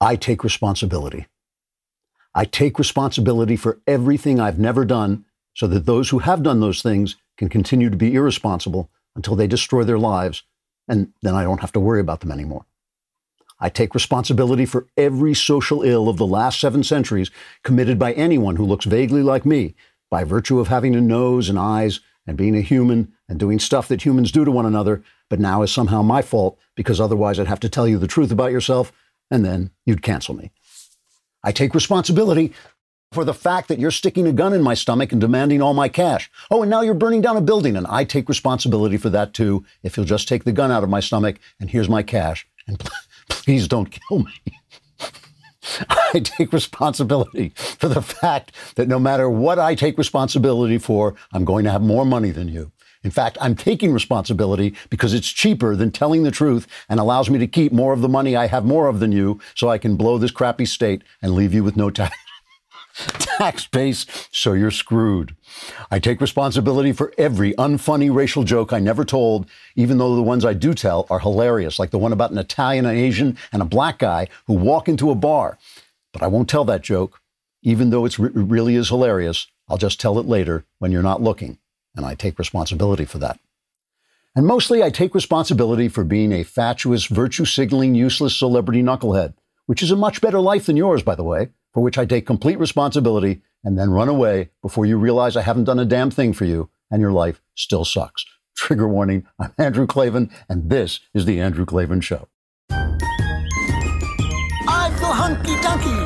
I take responsibility. I take responsibility for everything I've never done so that those who have done those things can continue to be irresponsible until they destroy their lives, and then I don't have to worry about them anymore. I take responsibility for every social ill of the last seven centuries committed by anyone who looks vaguely like me by virtue of having a nose and eyes and being a human and doing stuff that humans do to one another, but now is somehow my fault because otherwise I'd have to tell you the truth about yourself and then you'd cancel me. I take responsibility for the fact that you're sticking a gun in my stomach and demanding all my cash. Oh, and now you're burning down a building, and I take responsibility for that too. If you'll just take the gun out of my stomach and here's my cash, and please don't kill me. I take responsibility for the fact that no matter what I take responsibility for, I'm going to have more money than you. In fact, I'm taking responsibility because it's cheaper than telling the truth and allows me to keep more of the money I have more of than you so I can blow this crappy state and leave you with no tax. tax base, so you're screwed. I take responsibility for every unfunny racial joke I never told, even though the ones I do tell are hilarious, like the one about an Italian, an Asian, and a black guy who walk into a bar. But I won't tell that joke, even though it re- really is hilarious. I'll just tell it later when you're not looking and I take responsibility for that. And mostly I take responsibility for being a fatuous, virtue signaling, useless celebrity knucklehead, which is a much better life than yours, by the way, for which I take complete responsibility and then run away before you realize I haven't done a damn thing for you and your life still sucks. Trigger warning I'm Andrew Klavan, and this is The Andrew Klavan Show. I feel hunky dunky,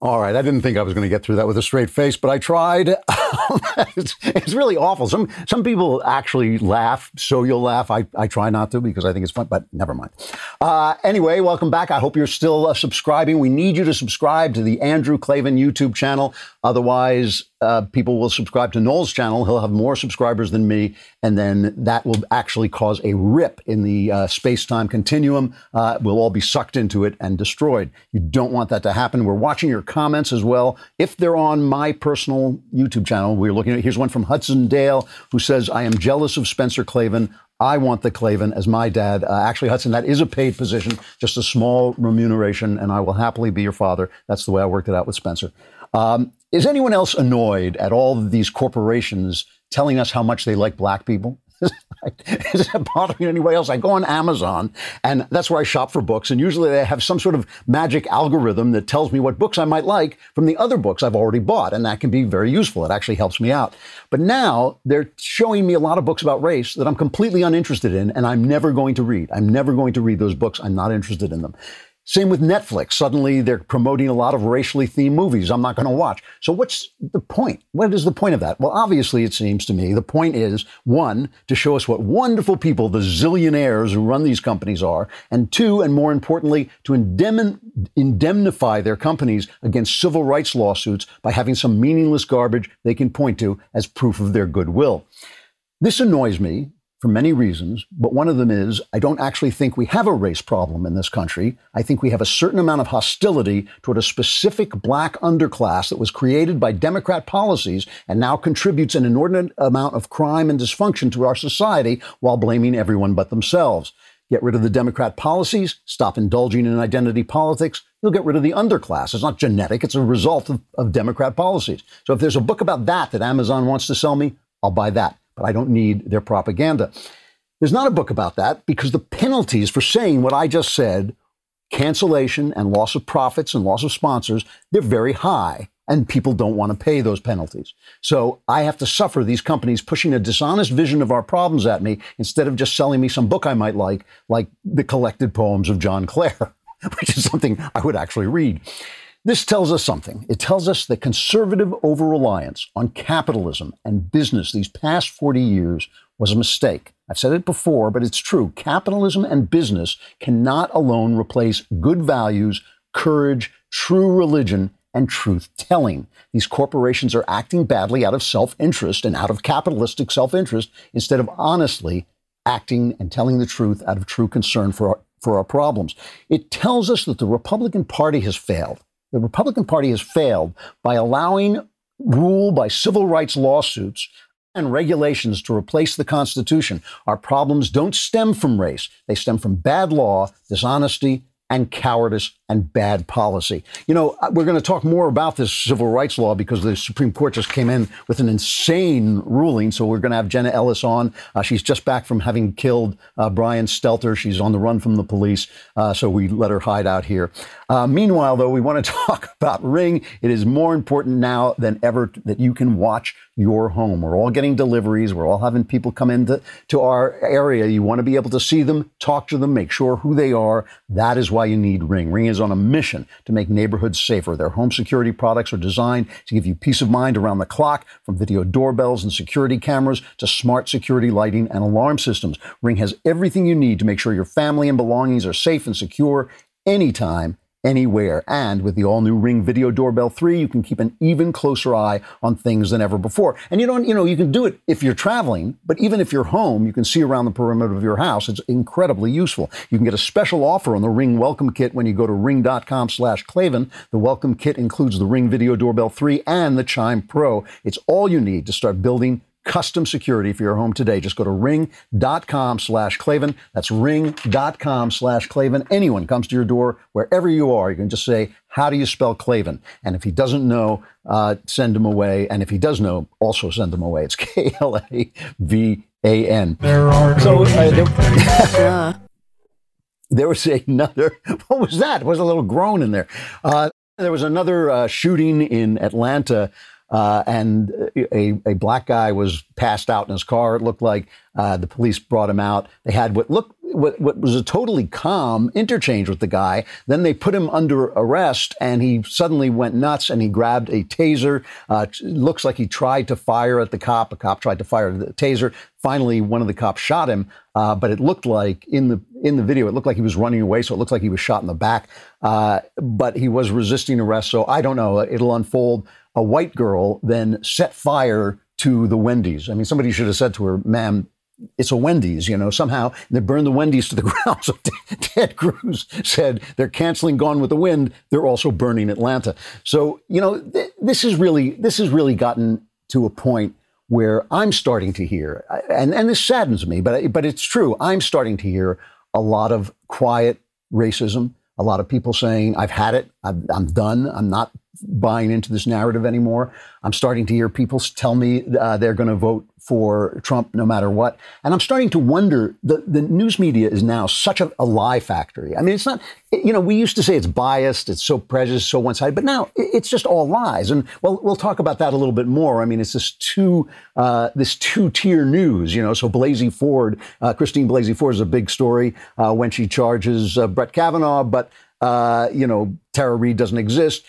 All right, I didn't think I was going to get through that with a straight face, but I tried. it's, it's, really awful. Some some people actually laugh, so you'll laugh. I, I try not to because I think it's fun, but never mind. Uh, anyway, welcome back. I hope you're still uh, subscribing. We need you to subscribe to the Andrew Klavan YouTube channel. Otherwise, uh, people will subscribe to Noel's channel. He'll have more subscribers than me, and then that will actually cause a rip in the uh, space time continuum. Uh, we'll all be sucked into it and destroyed. You don't want that to happen. We're watching your comments as well. If they're on my personal YouTube channel, we're looking at here's one from Hudson Dale who says, I am jealous of Spencer Klavan. I want the Klavan as my dad. Uh, actually, Hudson, that is a paid position, just a small remuneration, and I will happily be your father. That's the way I worked it out with Spencer. Um, is anyone else annoyed at all these corporations telling us how much they like black people? is it bothering anybody else? I go on Amazon, and that's where I shop for books. And usually they have some sort of magic algorithm that tells me what books I might like from the other books I've already bought. And that can be very useful. It actually helps me out. But now they're showing me a lot of books about race that I'm completely uninterested in, and I'm never going to read. I'm never going to read those books. I'm not interested in them. Same with Netflix. Suddenly they're promoting a lot of racially themed movies I'm not going to watch. So what's the point? What is the point of that? Well, obviously, it seems to me the point is one, to show us what wonderful people the zillionaires who run these companies are, and two, and more importantly, to indemnify their companies against civil rights lawsuits by having some meaningless garbage they can point to as proof of their goodwill. This annoys me for many reasons, but one of them is I don't actually think we have a race problem in this country. I think we have a certain amount of hostility toward a specific black underclass that was created by Democrat policies and now contributes an inordinate amount of crime and dysfunction to our society while blaming everyone but themselves. Get rid of the Democrat policies, stop indulging in identity politics, you'll get rid of the underclass. It's not genetic, it's a result of, of Democrat policies. So if there's a book about that that Amazon wants to sell me, I'll buy that but I don't need their propaganda. There's not a book about that because the penalties for saying what I just said, cancellation and loss of profits and loss of sponsors, they're very high. And people don't want to pay those penalties. So I have to suffer these companies pushing a dishonest vision of our problems at me instead of just selling me some book I might like, like the collected poems of John Clare, which is something I would actually read. This tells us something. It tells us that conservative over reliance on capitalism and business these past 40 years was a mistake. I've said it before, but it's true. Capitalism and business cannot alone replace good values, courage, true religion, and truth telling. These corporations are acting badly out of self interest and out of capitalistic self interest instead of honestly acting and telling the truth out of true concern for our, for our problems. It tells us that the Republican Party has failed. The Republican Party has failed by allowing rule by civil rights lawsuits and regulations to replace the Constitution. Our problems don't stem from race, they stem from bad law, dishonesty, and cowardice and bad policy. You know, uh, we're going to talk more about this civil rights law because the Supreme Court just came in with an insane ruling. So we're going to have Jenna Ellis on. Uh, she's just back from having killed uh, Brian Stelter. She's on the run from the police. Uh, so we let her hide out here. Uh, meanwhile, though, we want to talk about Ring. It is more important now than ever that you can watch your home. We're all getting deliveries. We're all having people come into to our area. You want to be able to see them, talk to them, make sure who they are. That is why you need Ring. Ring is is on a mission to make neighborhoods safer. Their home security products are designed to give you peace of mind around the clock, from video doorbells and security cameras to smart security lighting and alarm systems. Ring has everything you need to make sure your family and belongings are safe and secure anytime anywhere. And with the all new Ring Video Doorbell 3, you can keep an even closer eye on things than ever before. And you don't, you know, you can do it if you're traveling, but even if you're home, you can see around the perimeter of your house. It's incredibly useful. You can get a special offer on the Ring Welcome Kit when you go to ring.com slash Klavan. The Welcome Kit includes the Ring Video Doorbell 3 and the Chime Pro. It's all you need to start building custom security for your home today. Just go to ring.com slash Klavan. That's ring.com slash Klavan. Anyone comes to your door, wherever you are, you can just say, how do you spell Klavan? And if he doesn't know, uh, send him away. And if he does know, also send him away. It's K L A V A N. There are so, uh, there, there, was another, what was that? There was a little groan in there. Uh, there was another uh, shooting in Atlanta uh, and a, a black guy was passed out in his car. It looked like uh, the police brought him out. They had what looked what, what was a totally calm interchange with the guy. Then they put him under arrest, and he suddenly went nuts and he grabbed a taser. Uh, looks like he tried to fire at the cop. A cop tried to fire the taser. Finally, one of the cops shot him, uh, but it looked like in the in the video, it looked like he was running away. So it looks like he was shot in the back, uh, but he was resisting arrest. So I don't know. It'll unfold a white girl then set fire to the Wendy's. I mean, somebody should have said to her, ma'am, it's a Wendy's, you know, somehow they burned the Wendy's to the ground. So Ted Cruz said they're canceling Gone with the Wind. They're also burning Atlanta. So, you know, th- this is really, this has really gotten to a point where I'm starting to hear, and, and this saddens me, but, but it's true. I'm starting to hear a lot of quiet racism, a lot of people saying, I've had it, I'm, I'm done, I'm not buying into this narrative anymore. I'm starting to hear people tell me uh, they're going to vote for Trump no matter what. And I'm starting to wonder the, the news media is now such a, a lie factory. I mean, it's not, you know, we used to say it's biased, it's so prejudiced, so one sided, but now it's just all lies. And well, we'll talk about that a little bit more. I mean, it's this two, uh, this two tier news, you know, so Blasey Ford, uh, Christine Blasey Ford is a big story uh, when she charges uh, Brett Kavanaugh, but uh, you know, Tara Reade doesn't exist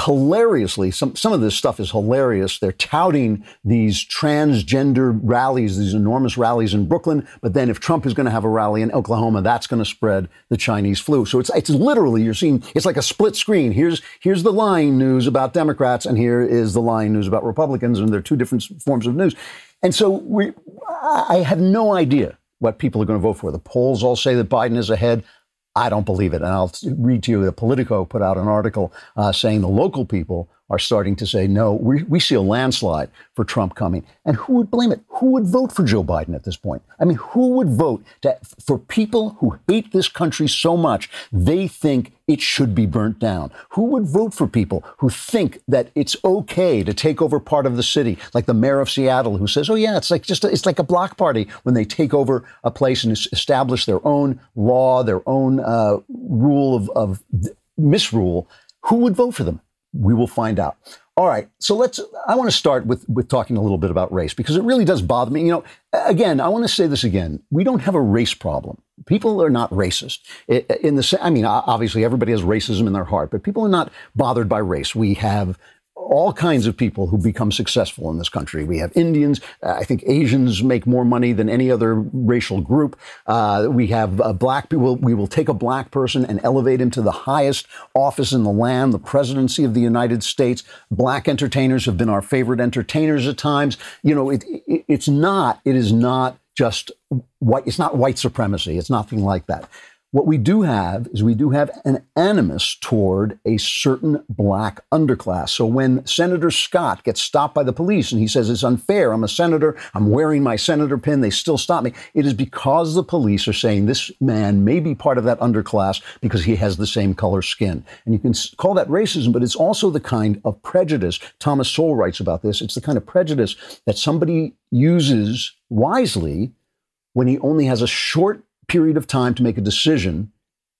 hilariously, some, some of this stuff is hilarious. They're touting these transgender rallies, these enormous rallies in Brooklyn. But then if Trump is going to have a rally in Oklahoma, that's going to spread the Chinese flu. So it's, it's literally, you're seeing, it's like a split screen. Here's, here's the lying news about Democrats, and here is the lying news about Republicans, and they're two different forms of news. And so we, I have no idea what people are going to vote for. The polls all say that Biden is ahead. I don't believe it. And I'll read to you that Politico put out an article uh, saying the local people are starting to say, no, we, we see a landslide for Trump coming. And who would blame it? Who would vote for Joe Biden at this point? I mean, who would vote to, for people who hate this country so much they think it should be burnt down? Who would vote for people who think that it's okay to take over part of the city, like the mayor of Seattle, who says, "Oh yeah, it's like just a, it's like a block party when they take over a place and establish their own law, their own uh, rule of, of misrule." Who would vote for them? We will find out. All right, so let's. I want to start with with talking a little bit about race because it really does bother me. You know, again, I want to say this again. We don't have a race problem. People are not racist. In the, I mean, obviously, everybody has racism in their heart, but people are not bothered by race. We have all kinds of people who become successful in this country. We have Indians. Uh, I think Asians make more money than any other racial group. Uh, we have uh, black people. We will take a black person and elevate him to the highest office in the land, the presidency of the United States. Black entertainers have been our favorite entertainers at times. You know, it, it, it's not. It is not just white. It's not white supremacy. It's nothing like that. What we do have is we do have an animus toward a certain black underclass. So when Senator Scott gets stopped by the police and he says it's unfair, I'm a senator, I'm wearing my senator pin, they still stop me, it is because the police are saying this man may be part of that underclass because he has the same color skin. And you can call that racism, but it's also the kind of prejudice. Thomas Sowell writes about this. It's the kind of prejudice that somebody uses wisely when he only has a short period of time to make a decision,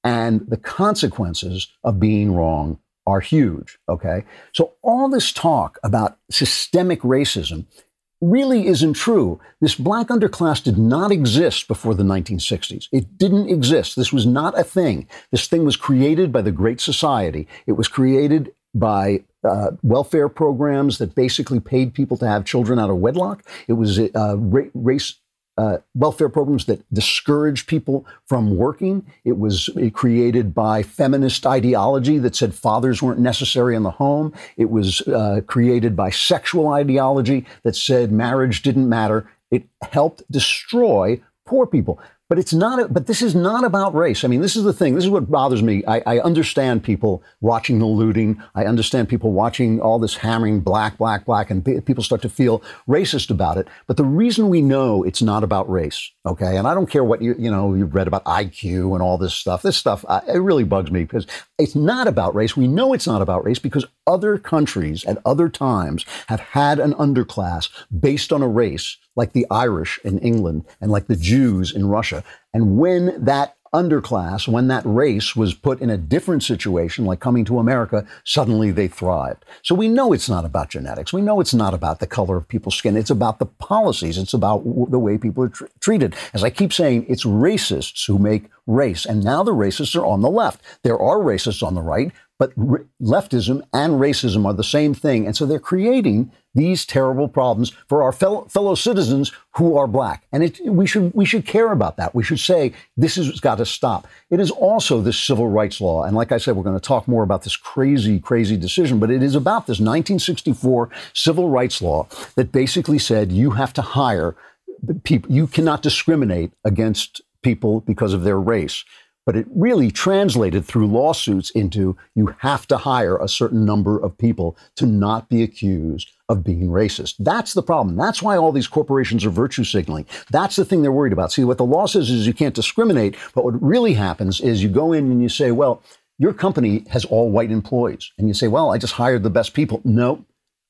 and the consequences of being wrong are huge. Okay. So, all this talk about systemic racism really isn't true. This black underclass did not exist before the 1960s. It didn't exist. This was not a thing. This thing was created by the Great Society. It was created by uh, welfare programs that basically paid people to have children out of wedlock. It was uh, race uh, welfare programs that discouraged people from working. It was created by feminist ideology that said fathers weren't necessary in the home. It was uh, created by sexual ideology that said marriage didn't matter. It helped destroy poor people. But it's not. But this is not about race. I mean, this is the thing. This is what bothers me. I, I, understand people watching the looting. I understand people watching all this hammering black, black, black, and people start to feel racist about it. But the reason we know it's not about race, okay, and I don't care what you you know you've read about IQ and all this stuff. This stuff uh, it really bugs me because it's not about race. We know it's not about race because other countries at other times have had an underclass based on a race like the Irish in England and like the Jews in Russia. And when that underclass, when that race was put in a different situation, like coming to America, suddenly they thrived. So we know it's not about genetics. We know it's not about the color of people's skin. It's about the policies. It's about w- the way people are tr- treated. As I keep saying, it's racists who make race. And now the racists are on the left. There are racists on the right, but leftism and racism are the same thing. And so they're creating these terrible problems for our fellow, fellow citizens who are black. And it, we, should, we should care about that. We should say this has got to stop. It is also this civil rights law. And like I said, we're going to talk more about this crazy, crazy decision, but it is about this 1964 civil rights law that basically said you have to hire people, you cannot discriminate against people because of their race but it really translated through lawsuits into you have to hire a certain number of people to not be accused of being racist. That's the problem. That's why all these corporations are virtue signaling. That's the thing they're worried about. See, what the law says is you can't discriminate, but what really happens is you go in and you say, well, your company has all white employees. And you say, well, I just hired the best people. No,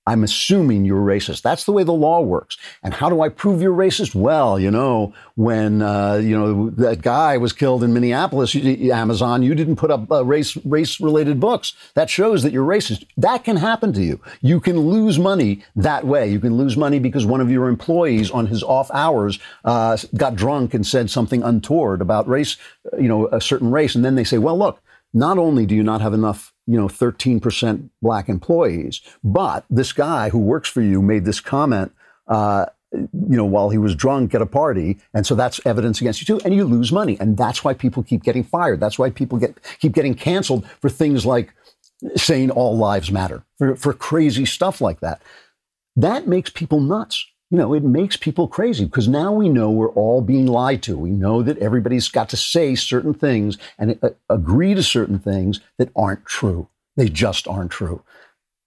I'm assuming you're racist. That's the way the law works. And how do I prove you're racist? Well, you know, when uh, you know that guy was killed in Minneapolis, Amazon, you didn't put up uh, race race related books. That shows that you're racist. That can happen to you. You can lose money that way. You can lose money because one of your employees on his off hours uh, got drunk and said something untoward about race, you know, a certain race, and then they say, well, look not only do you not have enough, you know, 13% black employees, but this guy who works for you made this comment, uh, you know, while he was drunk at a party, and so that's evidence against you too, and you lose money, and that's why people keep getting fired. That's why people get keep getting canceled for things like saying all lives matter, for, for crazy stuff like that. That makes people nuts you know, it makes people crazy because now we know we're all being lied to. We know that everybody's got to say certain things and uh, agree to certain things that aren't true. They just aren't true.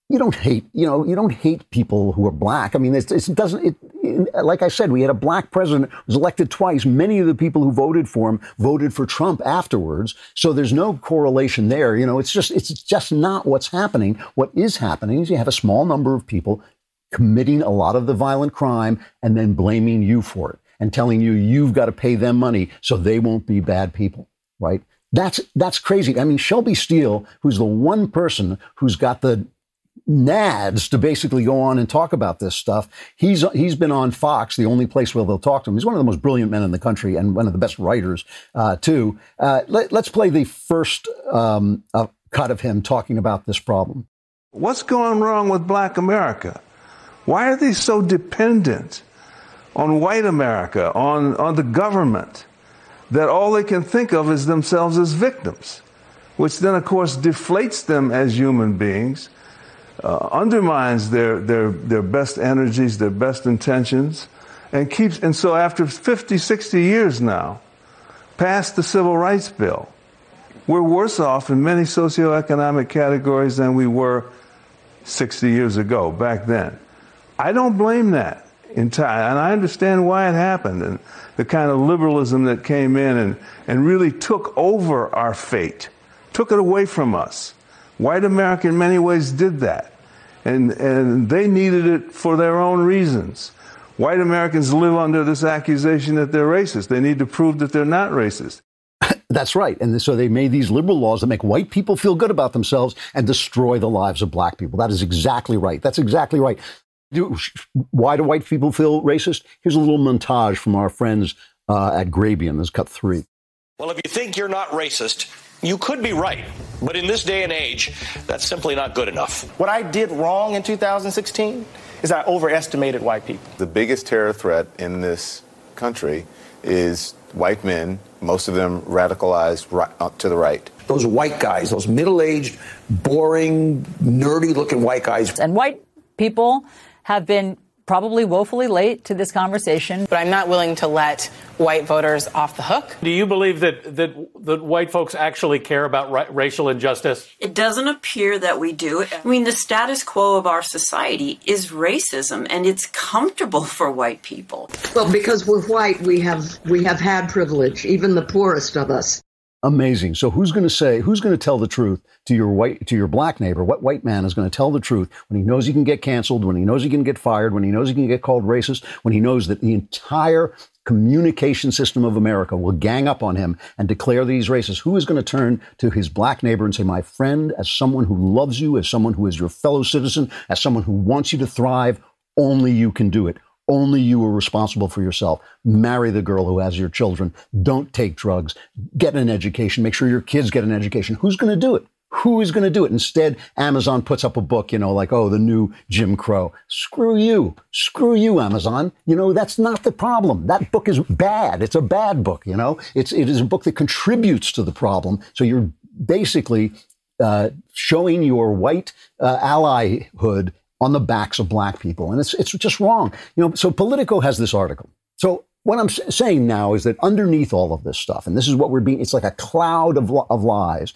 You don't hate, you know, you don't hate people who are black. I mean, it, it doesn't. It, it, like I said, we had a black president who was elected twice. Many of the people who voted for him voted for Trump afterwards. So there's no correlation there. You know, it's just it's just not what's happening. What is happening is you have a small number of people committing a lot of the violent crime and then blaming you for it and telling you you've got to pay them money so they won't be bad people, right? That's that's crazy. I mean, Shelby Steele, who's the one person who's got the nads to basically go on and talk about this stuff. He's he's been on Fox, the only place where they'll talk to him. He's one of the most brilliant men in the country and one of the best writers uh, too. Uh, let, us play the first um, uh, cut of him talking about this problem. What's going wrong with black America? Why are they so dependent on white America, on, on the government, that all they can think of is themselves as victims, which then, of course, deflates them as human beings, uh, undermines their, their, their best energies, their best intentions, and keeps, and so after 50, 60 years now, past the Civil Rights Bill, we're worse off in many socioeconomic categories than we were 60 years ago, back then. I don't blame that entirely, and I understand why it happened and the kind of liberalism that came in and, and really took over our fate, took it away from us. White America, in many ways, did that, and, and they needed it for their own reasons. White Americans live under this accusation that they're racist. They need to prove that they're not racist. That's right. And so they made these liberal laws that make white people feel good about themselves and destroy the lives of black people. That is exactly right. That's exactly right. Do, why do white people feel racist? Here's a little montage from our friends uh, at Grabien. This is cut three. Well, if you think you're not racist, you could be right. But in this day and age, that's simply not good enough. What I did wrong in 2016 is I overestimated white people. The biggest terror threat in this country is white men, most of them radicalized right, uh, to the right. Those white guys, those middle aged, boring, nerdy looking white guys. And white people have been probably woefully late to this conversation. But I'm not willing to let white voters off the hook. Do you believe that that, that white folks actually care about ra- racial injustice? It doesn't appear that we do. I mean, the status quo of our society is racism, and it's comfortable for white people. Well, because we're white, we have we have had privilege, even the poorest of us amazing. So who's going to say, who's going to tell the truth to your white, to your black neighbor? What white man is going to tell the truth when he knows he can get canceled, when he knows he can get fired, when he knows he can get called racist, when he knows that the entire communication system of America will gang up on him and declare that he's racist? Who is going to turn to his black neighbor and say, my friend, as someone who loves you, as someone who is your fellow citizen, as someone who wants you to thrive, only you can do it. Only you are responsible for yourself. Marry the girl who has your children. Don't take drugs. Get an education. Make sure your kids get an education. Who's going to do it? Who is going to do it? Instead, Amazon puts up a book, you know, like, oh, the new Jim Crow. Screw you. Screw you, Amazon. You know, that's not the problem. That book is bad. It's a bad book, you know? It's, it is a book that contributes to the problem. So you're basically uh, showing your white uh, allyhood on the backs of black people. And it's, it's just wrong. You know, so Politico has this article. So what I'm saying now is that underneath all of this stuff, and this is what we're being, it's like a cloud of, of lies.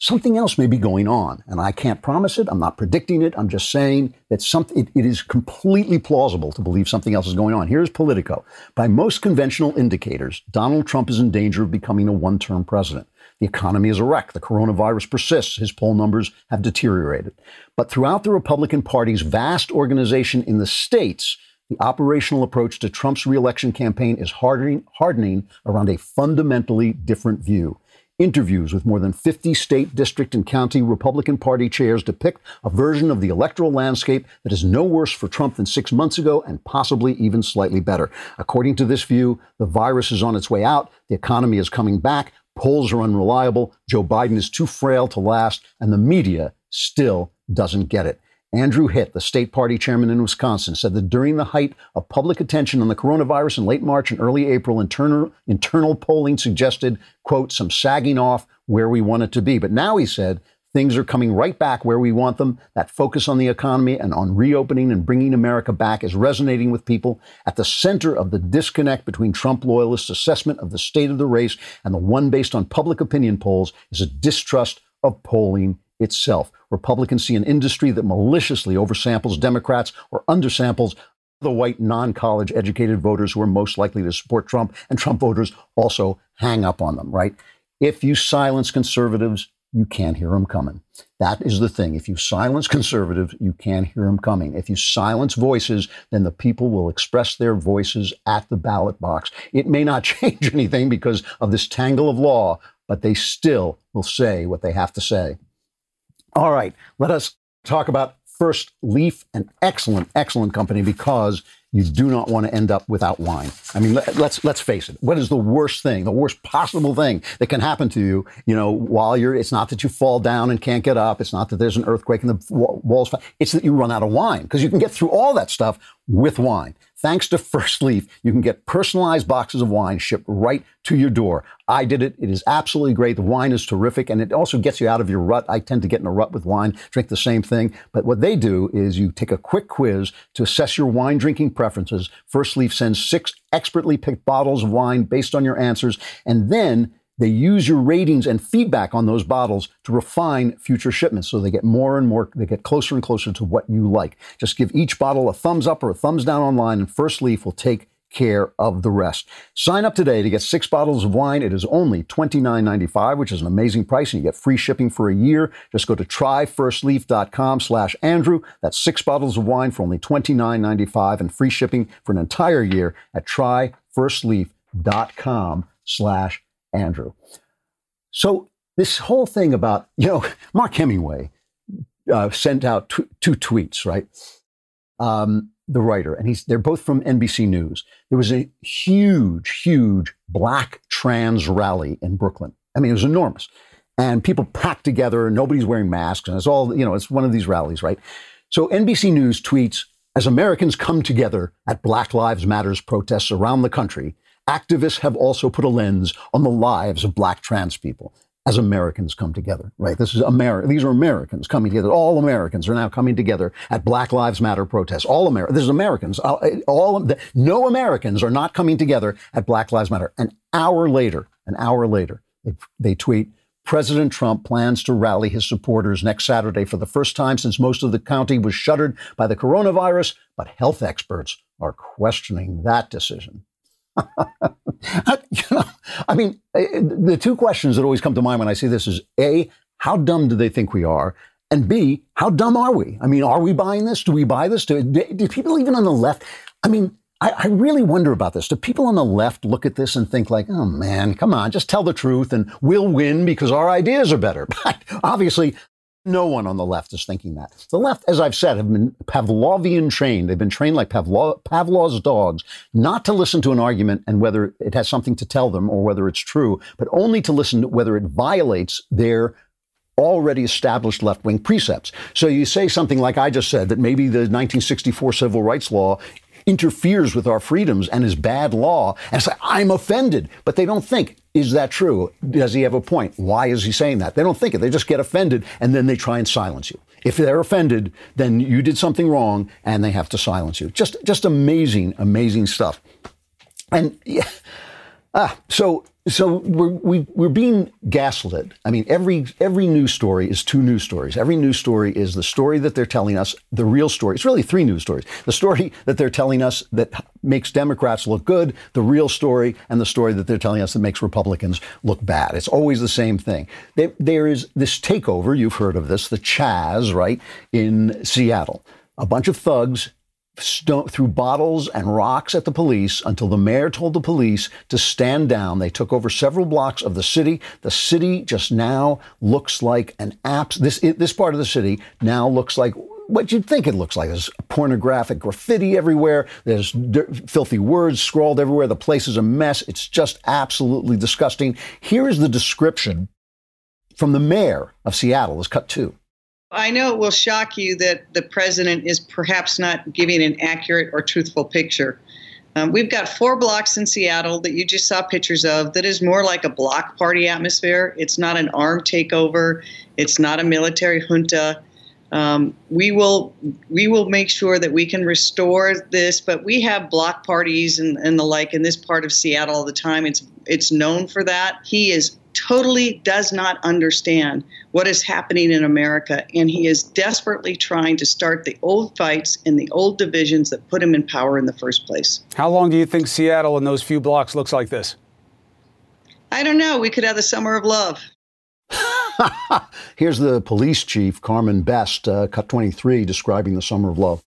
Something else may be going on, and I can't promise it. I'm not predicting it. I'm just saying that something, it, it is completely plausible to believe something else is going on. Here's Politico. By most conventional indicators, Donald Trump is in danger of becoming a one term president. The economy is a wreck. The coronavirus persists. His poll numbers have deteriorated. But throughout the Republican Party's vast organization in the states, the operational approach to Trump's reelection campaign is hardening, hardening around a fundamentally different view. Interviews with more than 50 state, district, and county Republican Party chairs depict a version of the electoral landscape that is no worse for Trump than six months ago and possibly even slightly better. According to this view, the virus is on its way out, the economy is coming back, Polls are unreliable. Joe Biden is too frail to last, and the media still doesn't get it. Andrew Hitt, the state party chairman in Wisconsin, said that during the height of public attention on the coronavirus in late March and early April, internal, internal polling suggested, quote, some sagging off where we want it to be. But now he said Things are coming right back where we want them. That focus on the economy and on reopening and bringing America back is resonating with people. At the center of the disconnect between Trump loyalists' assessment of the state of the race and the one based on public opinion polls is a distrust of polling itself. Republicans see an industry that maliciously oversamples Democrats or undersamples the white non college educated voters who are most likely to support Trump, and Trump voters also hang up on them, right? If you silence conservatives, you can't hear them coming. That is the thing. If you silence conservatives, you can't hear them coming. If you silence voices, then the people will express their voices at the ballot box. It may not change anything because of this tangle of law, but they still will say what they have to say. All right, let us talk about First Leaf, an excellent, excellent company because you do not want to end up without wine. I mean, let, let's let's face it. What is the worst thing, the worst possible thing that can happen to you? You know, while you're, it's not that you fall down and can't get up. It's not that there's an earthquake and the walls. Fall. It's that you run out of wine because you can get through all that stuff with wine. Thanks to First Leaf, you can get personalized boxes of wine shipped right to your door. I did it. It is absolutely great. The wine is terrific and it also gets you out of your rut. I tend to get in a rut with wine, drink the same thing. But what they do is you take a quick quiz to assess your wine drinking preferences. First Leaf sends six expertly picked bottles of wine based on your answers. And then they use your ratings and feedback on those bottles to refine future shipments. So they get more and more, they get closer and closer to what you like. Just give each bottle a thumbs up or a thumbs down online, and First Leaf will take care of the rest. Sign up today to get six bottles of wine. It is only $29.95, which is an amazing price, and you get free shipping for a year. Just go to tryfirstleaf.com slash Andrew. That's six bottles of wine for only $29.95 and free shipping for an entire year at tryfirstleaf.com slash Andrew. So this whole thing about, you know, Mark Hemingway uh, sent out t- two tweets, right? Um, the writer, and he's they're both from NBC News. There was a huge, huge black trans rally in Brooklyn. I mean, it was enormous. And people packed together, and nobody's wearing masks, and it's all, you know, it's one of these rallies, right? So NBC News tweets as Americans come together at Black Lives Matters protests around the country, activists have also put a lens on the lives of black trans people as Americans come together, right? This is America. These are Americans coming together. All Americans are now coming together at Black Lives Matter protests. All Americans. This is Americans. Uh, all the, no Americans are not coming together at Black Lives Matter. An hour later, an hour later, they, they tweet. President Trump plans to rally his supporters next Saturday for the first time since most of the county was shuttered by the coronavirus, but health experts are questioning that decision. you know, I mean, eh, the two questions that always come to mind when I see this is A, how dumb do they think we are? And B, how dumb are we? I mean, are we buying this? Do we buy this? Do, do people even on the left? I mean, I, I, really wonder about this. Do people on the left look at this and think like, oh man, come on, just tell the truth and we'll win because our ideas are better? But obviously, no one on the left is thinking that. The left, as I've said, have been Pavlovian trained. They've been trained like Pavlov, Pavlov's dogs not to listen to an argument and whether it has something to tell them or whether it's true, but only to listen to whether it violates their already established left wing precepts. So you say something like I just said that maybe the 1964 civil rights law interferes with our freedoms and is bad law. And say, I'm offended. But they don't think, is that true? Does he have a point? Why is he saying that? They don't think it. They just get offended and then they try and silence you. If they're offended, then you did something wrong and they have to silence you. Just, just amazing, amazing stuff. And yeah, ah, so so we're we, we're being gaslit. I mean, every every news story is two news stories. Every news story is the story that they're telling us, the real story. It's really three news stories: the story that they're telling us that makes Democrats look good, the real story, and the story that they're telling us that makes Republicans look bad. It's always the same thing. There, there is this takeover. You've heard of this, the Chaz, right in Seattle. A bunch of thugs st- threw bottles and rocks at the police until the mayor told the police to stand down. They took over several blocks of the city. The city just now looks like an app. This this part of the city now looks like what you'd think it looks like. There's pornographic graffiti everywhere. There's filthy words scrawled everywhere. The place is a mess. It's just absolutely disgusting. Here is the description from the mayor of Seattle. Let's cut two. I know it will shock you that the president is perhaps not giving an accurate or truthful picture. Um, we've got four blocks in Seattle that you just saw pictures of that is more like a block party atmosphere. It's not an armed takeover. It's not a military junta. Um, we will we will make sure that we can restore this, but we have block parties and, and the like in this part of Seattle all the time. It's it's known for that. He is totally does not understand what is happening in America, and he is desperately trying to start the old fights and the old divisions that put him in power in the first place. How long do you think Seattle in those few blocks looks like this? I don't know. We could have the summer of love. Here's the police chief, Carmen Best, uh, cut 23, describing the summer of love.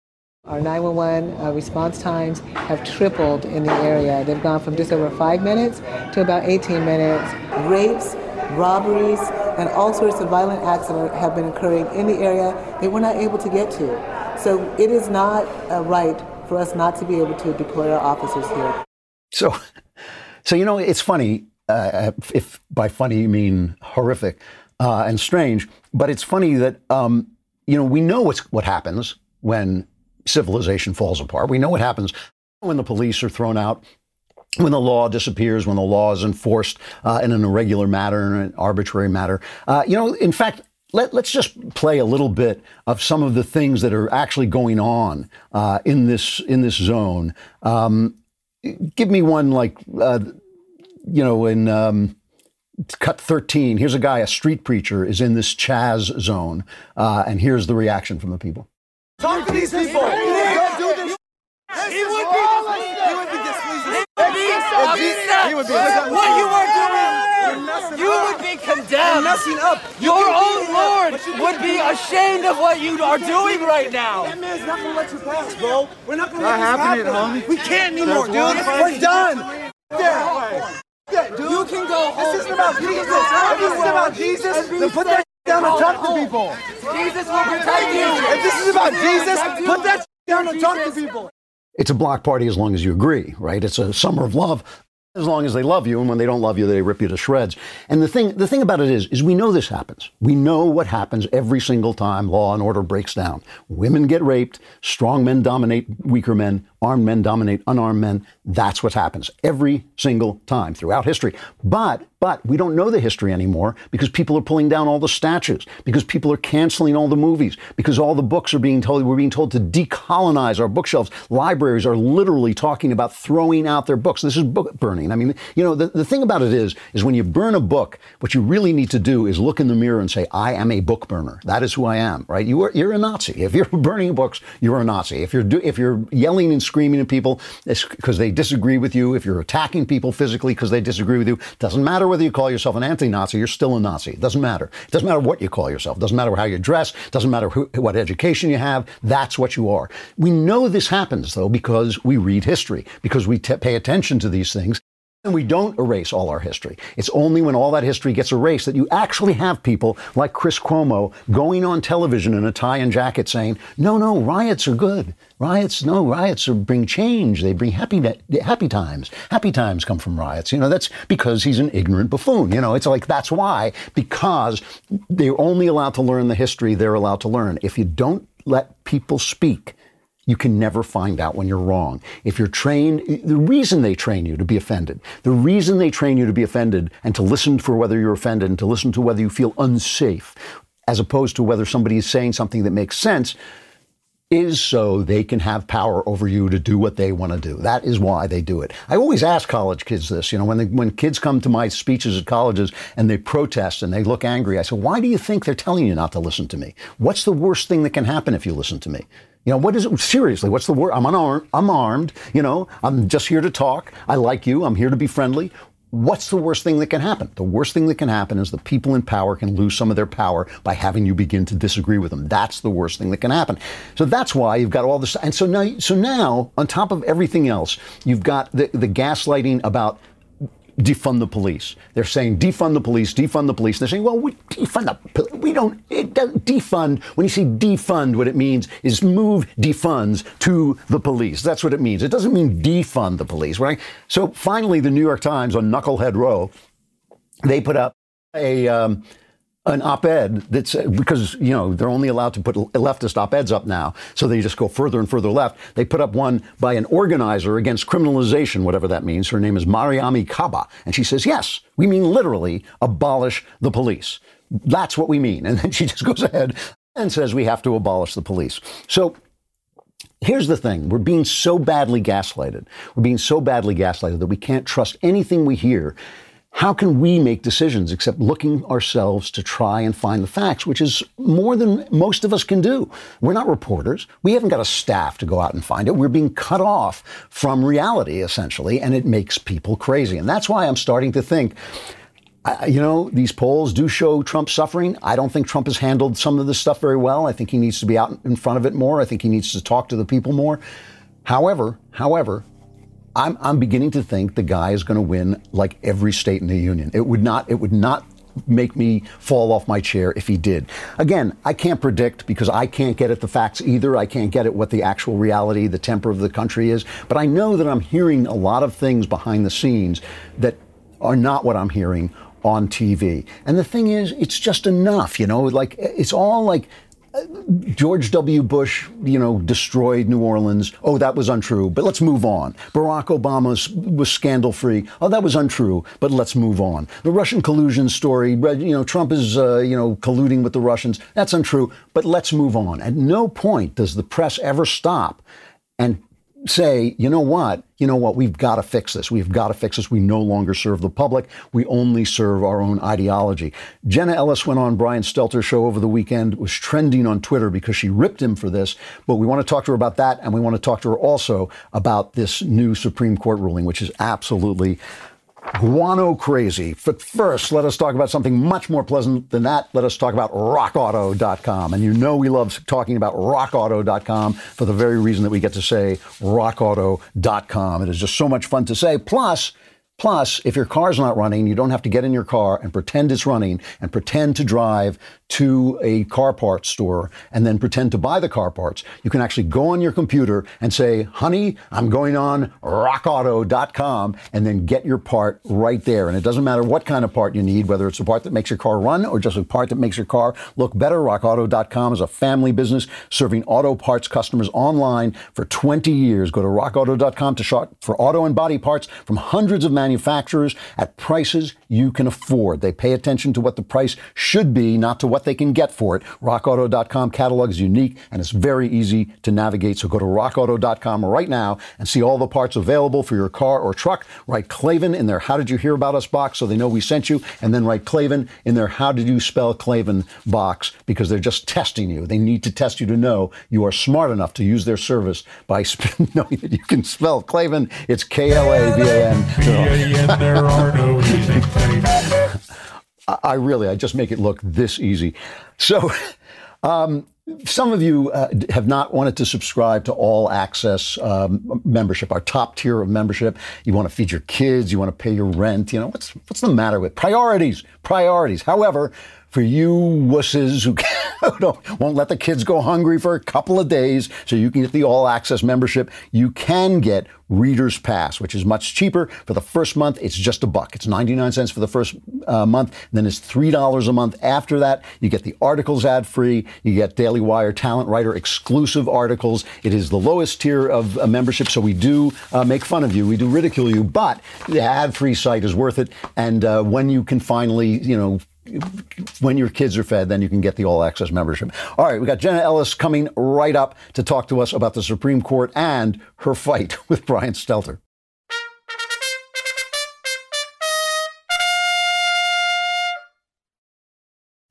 Our 911 uh, response times have tripled in the area. They've gone from just over five minutes to about 18 minutes. Rapes, robberies, and all sorts of violent acts have been occurring in the area that we're not able to get to. So it is not uh, right for us not to be able to deploy our officers here. So, so you know, it's funny. Uh, if by funny you mean horrific uh, and strange, but it's funny that um, you know we know what's what happens when civilization falls apart. We know what happens when the police are thrown out. When the law disappears, when the law is enforced uh, in an irregular matter, in an arbitrary matter. Uh, you know, in fact, let, us just play a little bit of some of the things that are actually going on uh, in this in this zone. Um, give me one like uh, you know in um, cut 13 here's a guy a street preacher is in this chaz zone uh, and here's the reaction from the people talk to these people. Don't do this. He would be he would be displeased he would be what you are doing you would be condemned. Messing up. Your own lord would be ashamed of what you are doing right now. That man's not gonna let you pass bro. We're not gonna let this happen we can't anymore dude. we're done. There. That, dude. You can go home. This isn't about Jesus. If this is about Jesus, then put that down oh, and talk to oh. people. Jesus will protect you. If this is about Jesus, put that down and talk to people. It's a block party as long as you agree, right? It's a summer of love as long as they love you and when they don't love you they rip you to shreds and the thing the thing about it is is we know this happens we know what happens every single time law and order breaks down women get raped strong men dominate weaker men armed men dominate unarmed men that's what happens every single time throughout history but but we don't know the history anymore because people are pulling down all the statues, because people are canceling all the movies, because all the books are being told, we're being told to decolonize our bookshelves. Libraries are literally talking about throwing out their books. This is book burning. I mean, you know, the, the thing about it is, is when you burn a book, what you really need to do is look in the mirror and say, I am a book burner. That is who I am, right? You are, you're a Nazi. If you're burning books, you're a Nazi. If you're, do, if you're yelling and screaming at people because they disagree with you, if you're attacking people physically because they disagree with you, doesn't matter whether you call yourself an anti-Nazi, you're still a Nazi. It doesn't matter. It doesn't matter what you call yourself. It doesn't matter how you dress. It doesn't matter who, what education you have. That's what you are. We know this happens though because we read history, because we t- pay attention to these things. And we don't erase all our history. It's only when all that history gets erased that you actually have people like Chris Cuomo going on television in a tie and jacket saying, no, no, riots are good. Riots, no, riots bring change. They bring happy, happy times. Happy times come from riots. You know, that's because he's an ignorant buffoon. You know, it's like that's why, because they're only allowed to learn the history they're allowed to learn. If you don't let people speak, you can never find out when you're wrong. If you're trained, the reason they train you to be offended, the reason they train you to be offended and to listen for whether you're offended and to listen to whether you feel unsafe, as opposed to whether somebody is saying something that makes sense, is so they can have power over you to do what they want to do. That is why they do it. I always ask college kids this. You know, when they, when kids come to my speeches at colleges and they protest and they look angry, I say, "Why do you think they're telling you not to listen to me? What's the worst thing that can happen if you listen to me?" You know, what is it? Seriously, what's the word? I'm unarmed. I'm armed. You know, I'm just here to talk. I like you. I'm here to be friendly. What's the worst thing that can happen? The worst thing that can happen is the people in power can lose some of their power by having you begin to disagree with them. That's the worst thing that can happen. So that's why you've got all this. And so now, so now, on top of everything else, you've got the, the gaslighting about defund the police. They're saying defund the police, defund the police. They're saying, well, we defund the we don't it doesn't defund. When you say defund, what it means is move defunds to the police. That's what it means. It doesn't mean defund the police, right? So finally, the New York Times on Knucklehead Row, they put up a. Um, an op-ed that's uh, because you know they're only allowed to put leftist op-eds up now, so they just go further and further left. They put up one by an organizer against criminalization, whatever that means. Her name is Mariame Kaba, and she says, "Yes, we mean literally abolish the police. That's what we mean." And then she just goes ahead and says we have to abolish the police. So Here's the thing we're being so badly gaslighted. We're being so badly gaslighted that we can't trust anything we hear how can we make decisions except looking ourselves to try and find the facts, which is more than most of us can do? We're not reporters. We haven't got a staff to go out and find it. We're being cut off from reality, essentially, and it makes people crazy. And that's why I'm starting to think. you know, these polls do show Trump suffering. I don't think Trump has handled some of this stuff very well. I think he needs to be out in front of it more. I think he needs to talk to the people more. However, however, I'm, I'm beginning to think the guy is going to win like every state in the union. It would not, it would not make me fall off my chair if he did. Again, I can't predict because I can't get at the facts either. I can't get at what the actual reality, the temper of the country is. But I know that I'm hearing a lot of things behind the scenes that are not what I'm hearing on TV. And the thing is, it's just enough, you know, like it's all like George W. Bush, you know, destroyed New Orleans. Oh, that was untrue, but let's move on. Barack Obama was scandal free. Oh, that was untrue, but let's move on. The Russian collusion story, you know, Trump is, uh, you know, colluding with the Russians. That's untrue, but let's move on. At no point does the press ever stop and say, you know what, you know what, we've got to fix this. We've got to fix this. We no longer serve the public. We only serve our own ideology. Jenna Ellis went on Brian Stelter's show over the weekend, was trending on Twitter because she ripped him for this. But we want to talk to her about that, and we want to talk to her also about this new Supreme Court ruling, which is absolutely guano crazy. But first, let us talk about something much more pleasant than that. Let us talk about rockauto.com. And you know we love talking about rockauto.com for the very reason that we get to say rockauto.com. It is just so much fun to say. Plus, Plus, if your car's not running, you don't have to get in your car and pretend it's running and pretend to drive to a car parts store and then pretend to buy the car parts. You can actually go on your computer and say, honey, I'm going on rockauto.com and then get your part right there. And it doesn't matter what kind of part you need, whether it's a part that makes your car run or just a part that makes your car look better. Rockauto.com is a family business serving auto parts customers online for 20 years. Go to rockauto.com to shop for auto and body parts from hundreds of manufacturers at prices you can afford. They pay attention to what the price should be, not to what they can get for it. RockAuto.com catalog is unique and it's very easy to navigate. So go to RockAuto.com right now and see all the parts available for your car or truck. Write Klavan in their How Did You Hear About Us box so they know we sent you. And then write Klavan in their How Did You Spell Klavan box because they're just testing you. They need to test you to know you are smart enough to use their service by knowing that you can spell Klavan. It's K L A V A N. I really, I just make it look this easy. So, um, some of you uh, have not wanted to subscribe to all access um, membership, our top tier of membership. You want to feed your kids, you want to pay your rent. You know what's what's the matter with priorities? Priorities. However, for you wusses who don't, won't let the kids go hungry for a couple of days so you can get the all access membership, you can get Reader's Pass, which is much cheaper. For the first month, it's just a buck. It's 99 cents for the first uh, month, then it's $3 a month after that. You get the articles ad free, you get Daily Wire Talent Writer exclusive articles. It is the lowest tier of uh, membership, so we do uh, make fun of you, we do ridicule you, but the ad free site is worth it. And uh, when you can finally, you know, when your kids are fed, then you can get the all access membership. All right, we got Jenna Ellis coming right up to talk to us about the Supreme Court and her fight with Brian Stelter.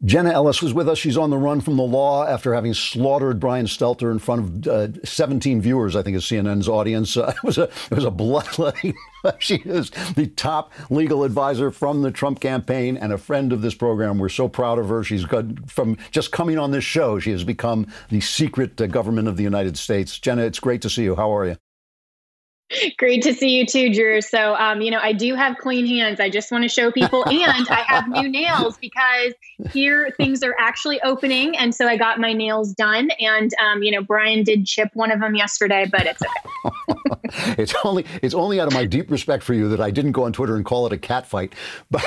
Jenna Ellis was with us. She's on the run from the law after having slaughtered Brian Stelter in front of uh, 17 viewers, I think, is CNN's audience. Uh, it was a it was a bloodletting. she is the top legal advisor from the Trump campaign and a friend of this program. We're so proud of her. She's got from just coming on this show. She has become the secret uh, government of the United States. Jenna, it's great to see you. How are you? Great to see you too, Drew. So, um, you know, I do have clean hands. I just want to show people, and I have new nails because here things are actually opening, and so I got my nails done. And um, you know, Brian did chip one of them yesterday, but it's okay. it's only it's only out of my deep respect for you that I didn't go on Twitter and call it a cat fight. But,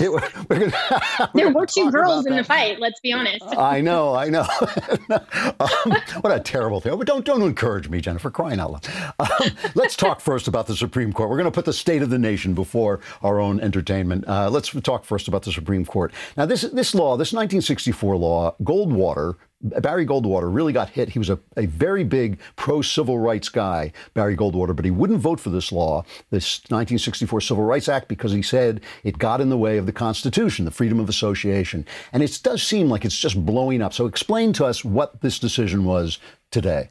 it, we're gonna, there were two girls in the fight. Let's be honest. I know, I know. um, what a terrible thing! But don't don't encourage me, Jennifer. Crying out loud. Um, let's talk first about the Supreme Court. We're going to put the state of the nation before our own entertainment. Uh, let's talk first about the Supreme Court. Now, this this law, this 1964 law, Goldwater, Barry Goldwater really got hit. He was a, a very big pro civil rights guy, Barry Goldwater, but he wouldn't vote for this law, this 1964 Civil Rights Act, because he said it got in the way of the Constitution, the freedom of association. And it does seem like it's just blowing up. So explain to us what this decision was today.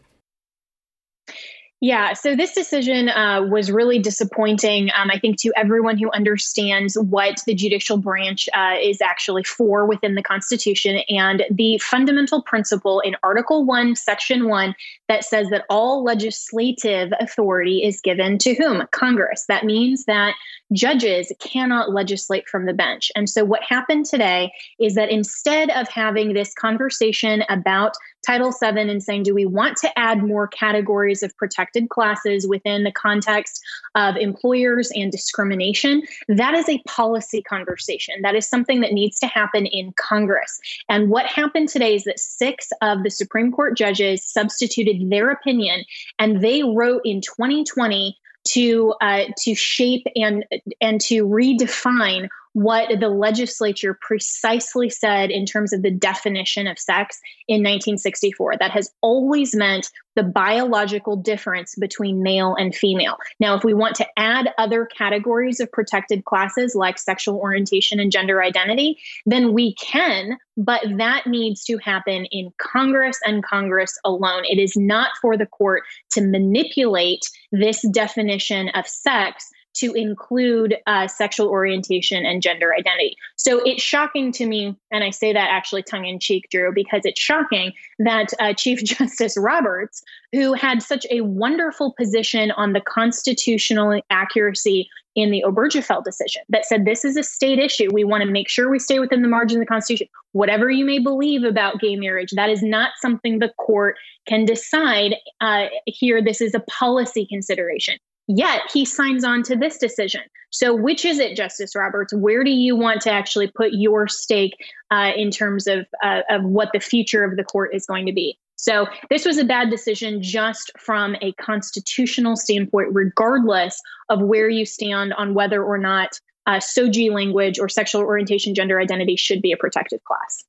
Yeah, so this decision uh, was really disappointing, um, I think, to everyone who understands what the judicial branch uh, is actually for within the Constitution and the fundamental principle in Article 1, Section 1, that says that all legislative authority is given to whom? Congress. That means that judges cannot legislate from the bench. And so, what happened today is that instead of having this conversation about Title VII and saying, do we want to add more categories of protected classes within the context of employers and discrimination? That is a policy conversation. That is something that needs to happen in Congress. And what happened today is that six of the Supreme Court judges substituted their opinion and they wrote in 2020 to uh, to shape and and to redefine what the legislature precisely said in terms of the definition of sex in 1964. That has always meant the biological difference between male and female. Now, if we want to add other categories of protected classes like sexual orientation and gender identity, then we can, but that needs to happen in Congress and Congress alone. It is not for the court to manipulate this definition of sex to include uh, sexual orientation and gender identity. So it's shocking to me, and I say that actually tongue in cheek, Drew, because it's shocking that uh, Chief Justice Roberts, who had such a wonderful position on the constitutional accuracy in the Obergefell decision, that said this is a state issue. We want to make sure we stay within the margin of the Constitution. Whatever you may believe about gay marriage, that is not something the court can decide uh, here. This is a policy consideration. Yet he signs on to this decision. So, which is it, Justice Roberts? Where do you want to actually put your stake uh, in terms of uh, of what the future of the court is going to be? So, this was a bad decision just from a constitutional standpoint, regardless of where you stand on whether or not uh, SOGI language or sexual orientation, gender identity should be a protected class.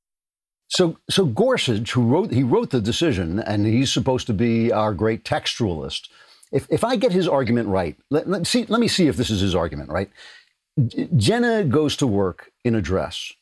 So, so Gorsuch, who wrote he wrote the decision, and he's supposed to be our great textualist if, if I get his argument right, let, let, see, let me see if this is his argument, right? Jenna goes to work in a dress,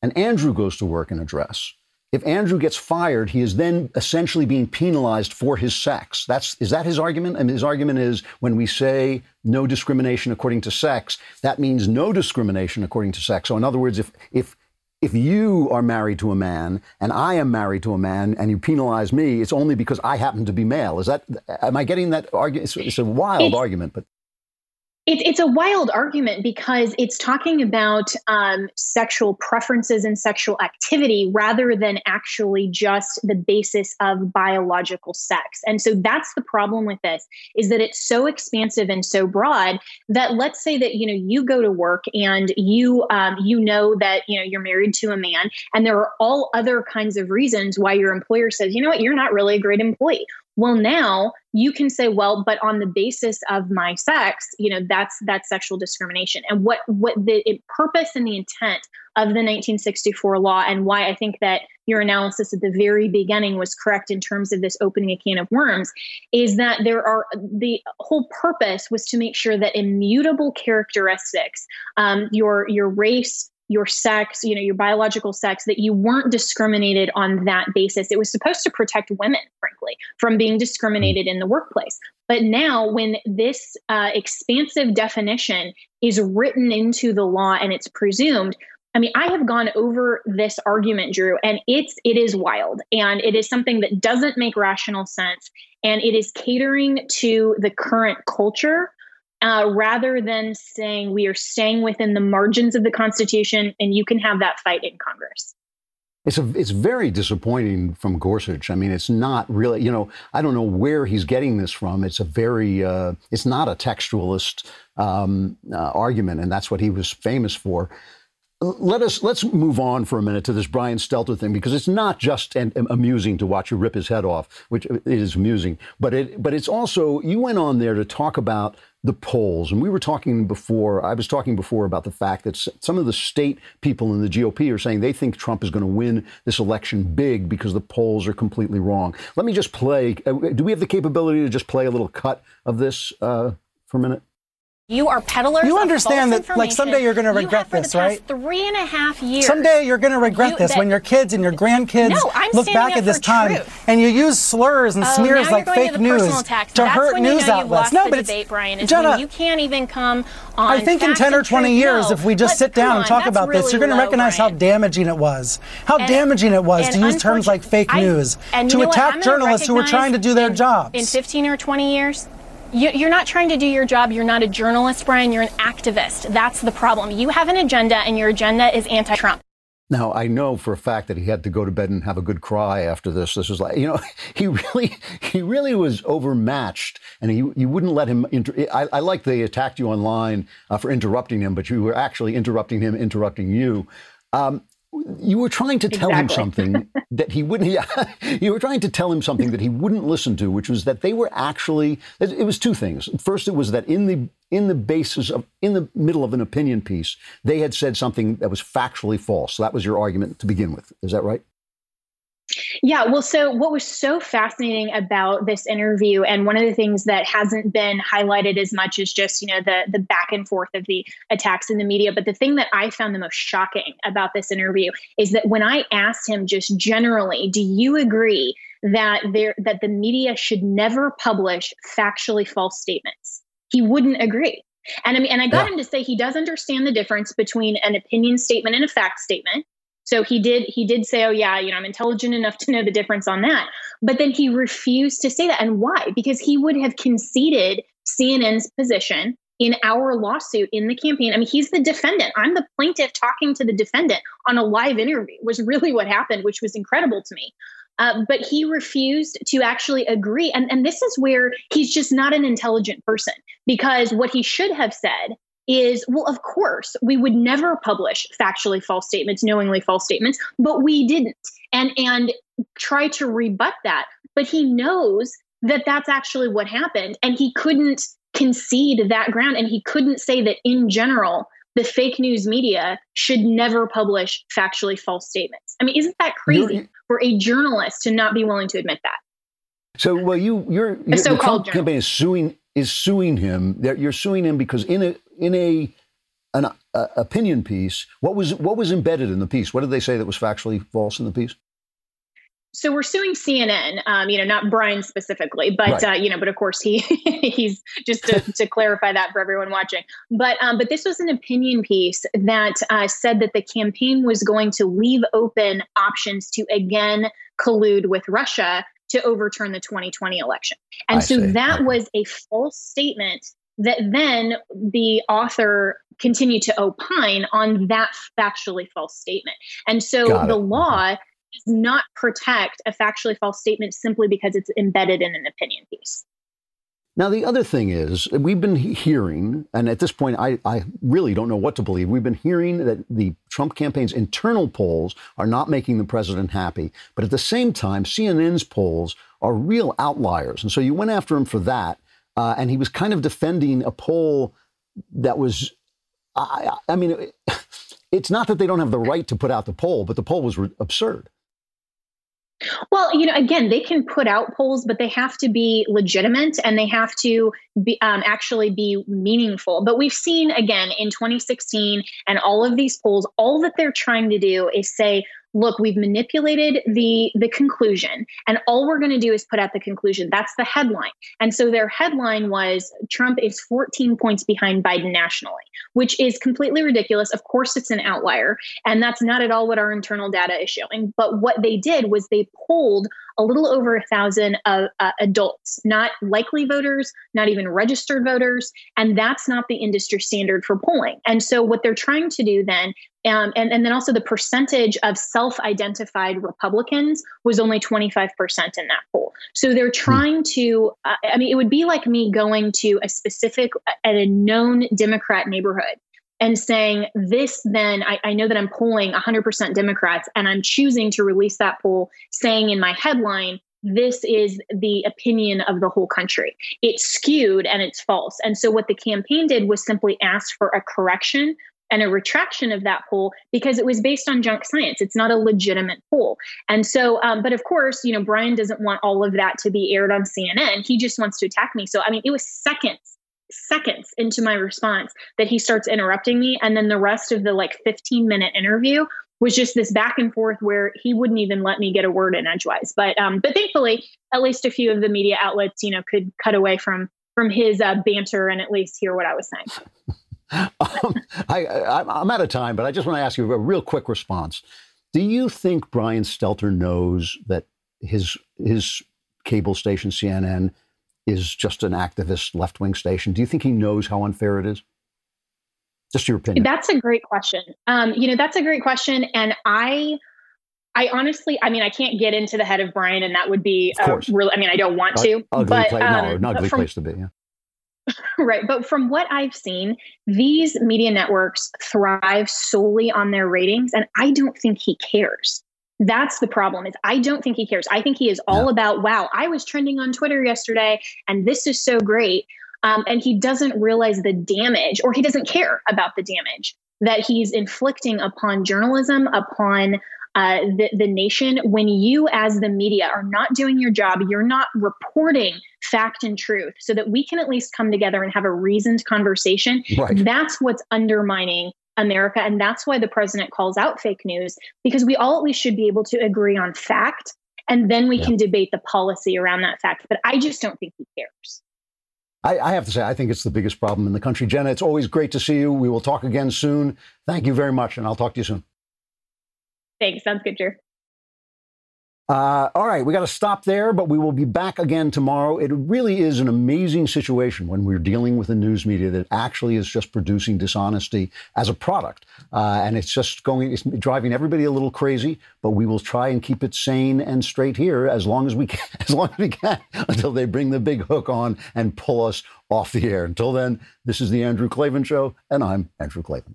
and Andrew goes to work in a dress. If Andrew gets fired, he is then essentially being penalized for his sex. That's is that his argument? And his argument is when we say no discrimination according to sex, that means no discrimination according to sex. So in other words, if if if you are married to a man and I am married to a man and you penalize me, it's only because I happen to be male. Is that, am I getting that argument? It's, it's a wild it's, argument, but. It, it's a wild argument because it's talking about um, sexual preferences and sexual activity rather than actually just the basis of biological sex. And so that's the problem with this is that it's so expansive and so broad that let's say that you know you go to work and you um, you know that you know you're married to a man and there are all other kinds of reasons why your employer says you know what you're not really a great employee well, now you can say, well, but on the basis of my sex, you know, that's that's sexual discrimination. And what what the purpose and the intent of the 1964 law, and why I think that your analysis at the very beginning was correct in terms of this opening a can of worms, is that there are the whole purpose was to make sure that immutable characteristics, um, your your race, your sex, you know, your biological sex, that you weren't discriminated on that basis. It was supposed to protect women, frankly, from being discriminated in the workplace. But now, when this uh, expansive definition is written into the law and it's presumed, I mean, I have gone over this argument, Drew, and it's it is wild, and it is something that doesn't make rational sense, and it is catering to the current culture uh, rather than saying we are staying within the margins of the Constitution and you can have that fight in Congress. It's a, it's very disappointing from Gorsuch. I mean, it's not really, you know, I don't know where he's getting this from. It's a very, uh, it's not a textualist um, uh, argument, and that's what he was famous for let us let's move on for a minute to this Brian Stelter thing because it's not just an, amusing to watch you rip his head off, which it is amusing, but it but it's also you went on there to talk about the polls, and we were talking before. I was talking before about the fact that some of the state people in the GOP are saying they think Trump is going to win this election big because the polls are completely wrong. Let me just play. Uh, do we have the capability to just play a little cut of this uh, for a minute? You are peddlers. You understand that, like someday you're going to regret you this, right? Three and a half years. Someday you're going to regret you, this when your kids and your grandkids no, look back at this time truth. and you use slurs and oh, smears like fake to news to That's hurt when news you know outlets. no, but it's debate, Brian. Jenna, you can't even come on. I think in 10 or 20 years, no, if we just sit down on, and talk about really this, you're going to recognize Brian. how damaging it was. How and, damaging it was to use terms like fake news to attack journalists who were trying to do their jobs. In 15 or 20 years, You, you're not trying to do your job. You're not a journalist, Brian. You're an activist. That's the problem. You have an agenda, and your agenda is anti Trump. Now I know for a fact that he had to go to bed and have a good cry after this. This was like, you know, he really, he really was overmatched, and he, you wouldn't let him. Inter- I, I like they attacked you online uh, for interrupting him, but you were actually interrupting him, interrupting you. Um, you were trying to tell him something that he wouldn't. Yeah, you were trying to tell him something that he wouldn't listen to, which was that they were actually. It it was two things. First, it was that in the in the basis of in the middle of an opinion piece, they had said something that was factually false. So that was your argument to begin with. Is that right? Yeah, well, so what was so fascinating about this interview, and one of the things that hasn't been highlighted as much is just you know the the back and forth of the attacks in the media. But the thing that I found the most shocking about this interview is that when I asked him just generally, do you agree that there that the media should never publish factually false statements? He wouldn't agree. And I mean, and I got Yeah. him to say he does understand the difference between an opinion statement and a fact statement. So he did he did say, "Oh yeah, you know, I'm intelligent enough to know the difference on that." But then he refused to say that. And why? Because he would have conceded CNN's position in our lawsuit in the campaign. I mean, he's the defendant. I'm the plaintiff talking to the defendant on a live interview, was really what happened, which was incredible to me. Uh, but he refused to actually agree. And, and this is where he's just not an intelligent person because what he should have said is well, of course, we would never publish factually false statements, knowingly false statements, but we didn't. And, and try to rebut that. But he knows that that's actually what happened. And he couldn't concede that ground. And he couldn't say that in general, the fake news media should never publish factually false statements. I mean, isn't that crazy You're- for a journalist to not be willing to admit that? So, well, you, you're, the so-called Trump journalist. campaign is suing is suing him. That you're suing him because in a in a an uh, opinion piece, what was what was embedded in the piece? What did they say that was factually false in the piece? So we're suing CNN, um, you know, not Brian specifically, but Right. uh, you know, but of course he he's just to, to clarify that for everyone watching. But um, but this was an opinion piece that uh, said that the campaign was going to leave open options to again collude with Russia to overturn the 2020 election, and I so see. that was a false statement that then the author continued to opine on that factually false statement. And so Got the it. law does not protect a factually false statement simply because it's embedded in an opinion piece. Now, the other thing is, we've been hearing, and at this point, I, I really don't know what to believe. We've been hearing that the Trump campaign's internal polls are not making the president happy. But at the same time, CNN's polls are real outliers. And so you went after him for that. Uh, and he was kind of defending a poll that was, I, I mean, it- it's not that they don't have the right to put out the poll, but the poll was re- absurd. Well, you know, again, they can put out polls, but they have to be legitimate and they have to be um, actually be meaningful. But we've seen again in 2016 and all of these polls, all that they're trying to do is say, look, we've manipulated the the conclusion, and all we're going to do is put out the conclusion. That's the headline. And so their headline was Trump is 14 points behind Biden nationally, which is completely ridiculous. Of course, it's an outlier, and that's not at all what our internal data is showing. But what they did was they polled a little over a thousand uh, uh, adults, not likely voters, not even registered voters, and that's not the industry standard for polling. And so what they're trying to do then um, and, and then also the percentage of self-identified Republicans was only 25% in that poll. So they're trying to, uh, I mean, it would be like me going to a specific, at a known Democrat neighborhood and saying this, then I, I know that I'm polling 100% Democrats and I'm choosing to release that poll saying in my headline, this is the opinion of the whole country. It's skewed and it's false. And so what the campaign did was simply ask for a correction and a retraction of that poll because it was based on junk science. It's not a legitimate poll. And so, um, but of course, you know, Brian doesn't want all of that to be aired on CNN. He just wants to attack me. So, I mean, it was seconds, seconds into my response that he starts interrupting me. And then the rest of the like 15 minute interview was just this back and forth where he wouldn't even let me get a word in edgewise. But, um, but thankfully, at least a few of the media outlets, you know, could cut away from from his uh, banter and at least hear what I was saying. Um, I, I, I'm out of time, but I just want to ask you a real quick response. Do you think Brian Stelter knows that his his cable station CNN is just an activist left wing station? Do you think he knows how unfair it is? Just your opinion. That's a great question. Um, you know, that's a great question, and I. I honestly, I mean, I can't get into the head of Brian, and that would be really. I mean, I don't want to, ugly but place, um, no, an ugly from, place to be. Yeah. right. But from what I've seen, these media networks thrive solely on their ratings, and I don't think he cares. That's the problem. Is I don't think he cares. I think he is all about, wow, I was trending on Twitter yesterday, and this is so great. Um, and he doesn't realize the damage, or he doesn't care about the damage that he's inflicting upon journalism, upon uh, the, the nation. When you, as the media, are not doing your job, you're not reporting fact and truth so that we can at least come together and have a reasoned conversation. Right. That's what's undermining America. And that's why the president calls out fake news, because we all at least should be able to agree on fact. And then we can debate the policy around that fact. But I just don't think he cares. I, I have to say, I think it's the biggest problem in the country. Jenna, it's always great to see you. We will talk again soon. Thank you very much, and I'll talk to you soon. Thanks. Sounds good, Drew. Uh, all right, we got to stop there, but we will be back again tomorrow. It really is an amazing situation when we're dealing with a news media that actually is just producing dishonesty as a product, uh, and it's just going, it's driving everybody a little crazy. But we will try and keep it sane and straight here as long as we can, as long as we can, until they bring the big hook on and pull us off the air. Until then, this is the Andrew Klavan Show, and I'm Andrew Klavan.